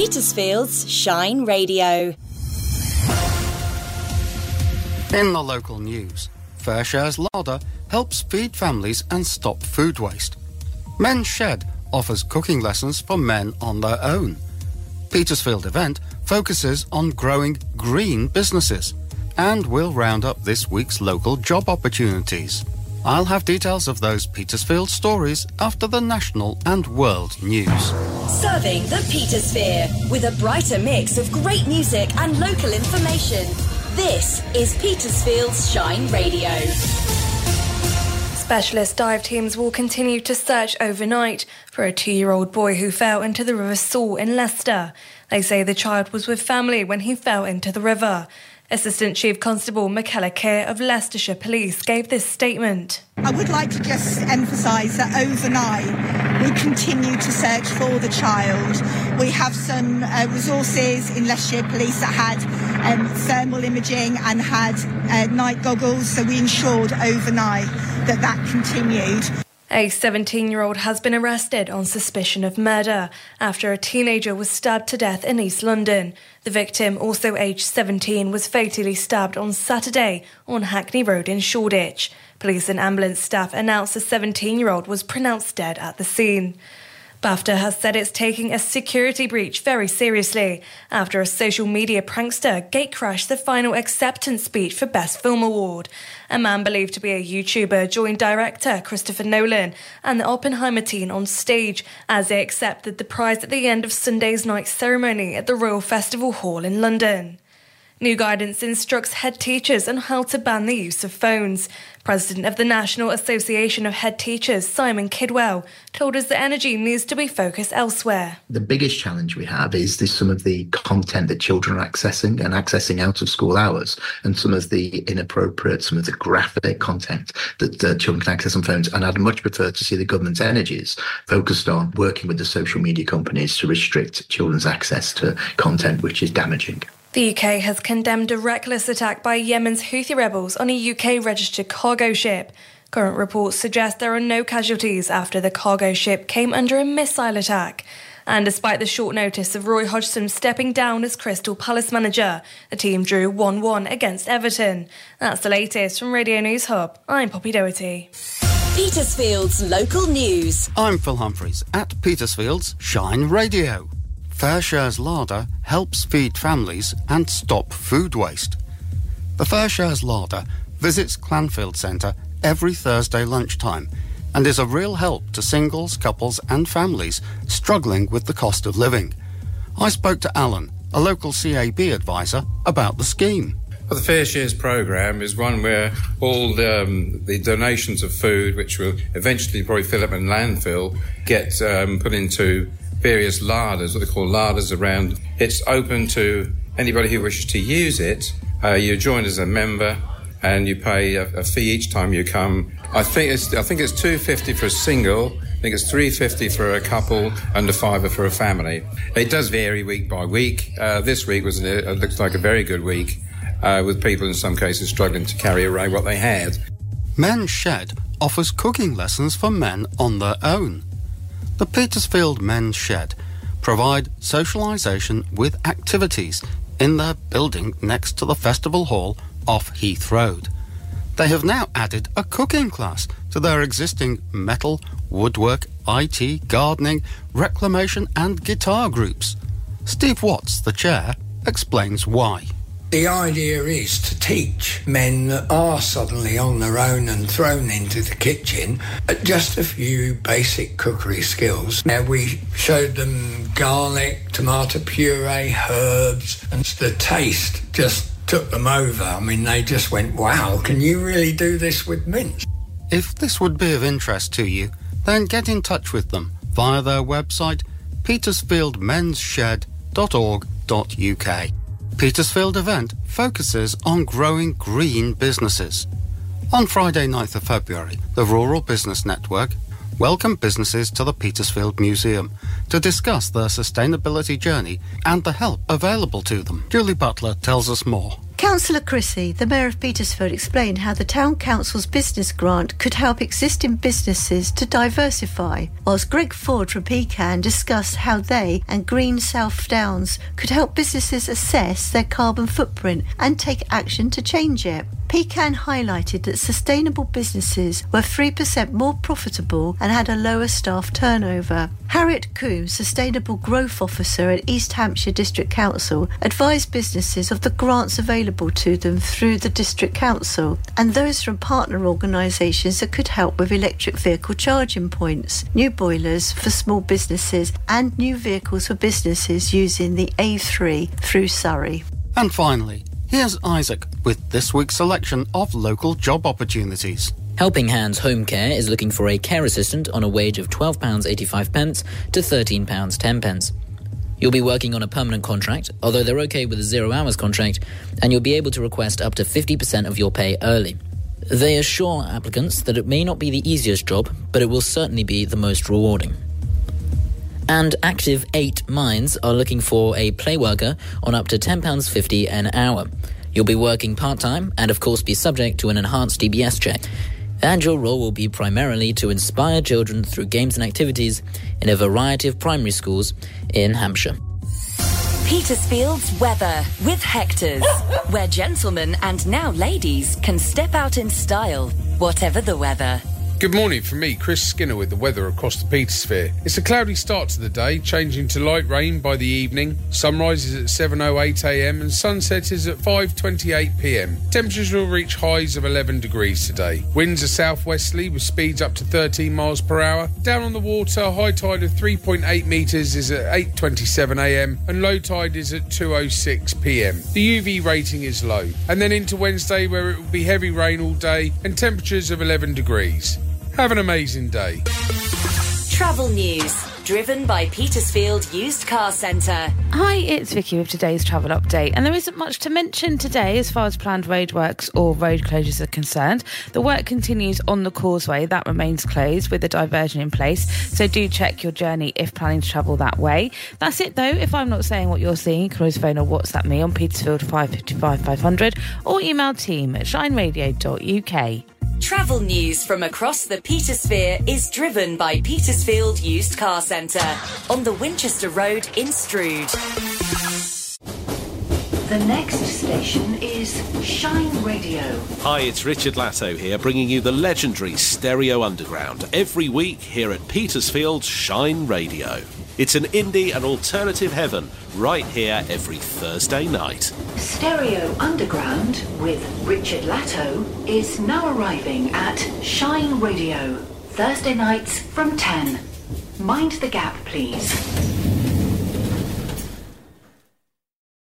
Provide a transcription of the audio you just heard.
Petersfield's Shine Radio. In the local news, Fairshares Larder helps feed families and stop food waste. Men's Shed offers cooking lessons for men on their own. Petersfield event focuses on growing green businesses and will round up this week's local job opportunities. I'll have details of those Petersfield stories after the national and world news. Serving the Petersphere with a brighter mix of great music and local information. This is Petersfield's Shine Radio. Specialist dive teams will continue to search overnight for a two year old boy who fell into the River Soar in Leicester. They say the child was with family when he fell into the river. Assistant Chief Constable Michaela Kerr of Leicestershire Police gave this statement. I would like to just emphasise that overnight we continue to search for the child. We have some uh, resources in Leicestershire Police that had um, thermal imaging and had uh, night goggles, so we ensured overnight that that continued. A 17 year old has been arrested on suspicion of murder after a teenager was stabbed to death in East London. The victim, also aged 17, was fatally stabbed on Saturday on Hackney Road in Shoreditch. Police and ambulance staff announced the 17 year old was pronounced dead at the scene. BAFTA has said it's taking a security breach very seriously after a social media prankster gatecrashed the final acceptance speech for Best Film Award. A man believed to be a YouTuber joined director Christopher Nolan and the Oppenheimer team on stage as they accepted the prize at the end of Sunday's night ceremony at the Royal Festival Hall in London. New guidance instructs head teachers on how to ban the use of phones. President of the National Association of Head Teachers, Simon Kidwell, told us that energy needs to be focused elsewhere. The biggest challenge we have is this, some of the content that children are accessing and accessing out of school hours, and some of the inappropriate, some of the graphic content that uh, children can access on phones. And I'd much prefer to see the government's energies focused on working with the social media companies to restrict children's access to content which is damaging. The UK has condemned a reckless attack by Yemen's Houthi rebels on a UK registered cargo ship. Current reports suggest there are no casualties after the cargo ship came under a missile attack. And despite the short notice of Roy Hodgson stepping down as Crystal Palace manager, the team drew 1 1 against Everton. That's the latest from Radio News Hub. I'm Poppy Doherty. Petersfield's local news. I'm Phill Humphries at Petersfield's Shine Radio. Fairshares Larder helps feed families and stop food waste. The Fairshares Larder visits Clanfield Centre every Thursday lunchtime and is a real help to singles, couples, and families struggling with the cost of living. I spoke to Alan, a local CAB advisor, about the scheme. Well, the Fair Shares program is one where all the, um, the, donations of food, which will eventually probably fill up in landfill, get um, put into various larders, what they call larders around. It's open to anybody who wishes to use it. Uh, you join as a member and you pay a, a, fee each time you come. I think it's I think it's two fifty for a single. I think it's three fifty for a couple and a fiver for a family. It does vary week by week. Uh, this week was it looks like a very good week, uh, with people in some cases struggling to carry away what they had. Men's Shed offers cooking lessons for men on their own. The Petersfield Men's Shed provide socialisation with activities in their building next to the festival hall off Heath Road. They have now added a cooking class to their existing metal, woodwork, IT, gardening, reclamation, and guitar groups. Steve Watts, the chair, explains why. The idea is to teach men that are suddenly on their own and thrown into the kitchen uh, just a few basic cookery skills. Now we showed them garlic, tomato puree, herbs, and the taste just took them over. I mean, they just went, wow, can you really do this with mince? If this would be of interest to you, then get in touch with them via their website petersfieldmensshed.org.uk. Petersfield event focuses on growing green businesses. On Friday, 9th of February, the Rural Business Network welcomed businesses to the Petersfield Museum to discuss their sustainability journey and the help available to them. Julie Butler tells us more. Councillor Chrissy, the Mayor of Petersfield, explained how the Town Council's business grant could help existing businesses to diversify, whilst Greg Ford from Pecan discussed how they and Green South Downs could help businesses assess their carbon footprint and take action to change it. Pecan highlighted that sustainable businesses were 3% more profitable and had a lower staff turnover. Harriet Coombs, Sustainable Growth Officer at East Hampshire District Council, advised businesses of the grants available to them through the District Council and those from partner organisations that could help with electric vehicle charging points, new boilers for small businesses, and new vehicles for businesses using the A3 through Surrey. And finally, here's Isaac with this week's selection of local job opportunities. Helping Hands Home Care is looking for a care assistant on a wage of £12.85 to £13.10. You'll be working on a permanent contract, although they're okay with a zero hours contract, and you'll be able to request up to 50% of your pay early. They assure applicants that it may not be the easiest job, but it will certainly be the most rewarding. And Active 8 Mines are looking for a play worker on up to £10.50 an hour. You'll be working part time and, of course, be subject to an enhanced DBS check. And your role will be primarily to inspire children through games and activities in a variety of primary schools in Hampshire. Petersfield's weather with Hector's, where gentlemen and now ladies can step out in style, whatever the weather. Good morning from me, Chris Skinner, with the weather across the Petersphere. It's a cloudy start to the day, changing to light rain by the evening. Sunrise is at 7.08am and sunset is at 5.28pm. Temperatures will reach highs of 11 degrees today. Winds are southwesterly with speeds up to 13 miles per hour. Down on the water, high tide of 3.8 metres is at 8.27am and low tide is at 2.06pm. The UV rating is low. And then into Wednesday where it will be heavy rain all day and temperatures of 11 degrees. Have an amazing day. Travel news, driven by Petersfield Used Car Centre. Hi, it's Vicky with today's travel update, and there isn't much to mention today as far as planned roadworks or road closures are concerned. The work continues on the causeway, that remains closed with a diversion in place, so do check your journey if planning to travel that way. That's it though, if I'm not saying what you're seeing, you can always phone or WhatsApp me on Petersfield 555 500 or email team at shineradio.uk. Travel news from across the Petersphere is driven by Petersfield Used Car Centre on the Winchester Road in Stroud. The next station is Shine Radio. Hi, it's Richard Latto here, bringing you the legendary Stereo Underground every week here at Petersfield's Shine Radio. It's an indie and alternative heaven right here every Thursday night. Stereo Underground with Richard Latto is now arriving at Shine Radio, Thursday nights from 10. Mind the gap, please.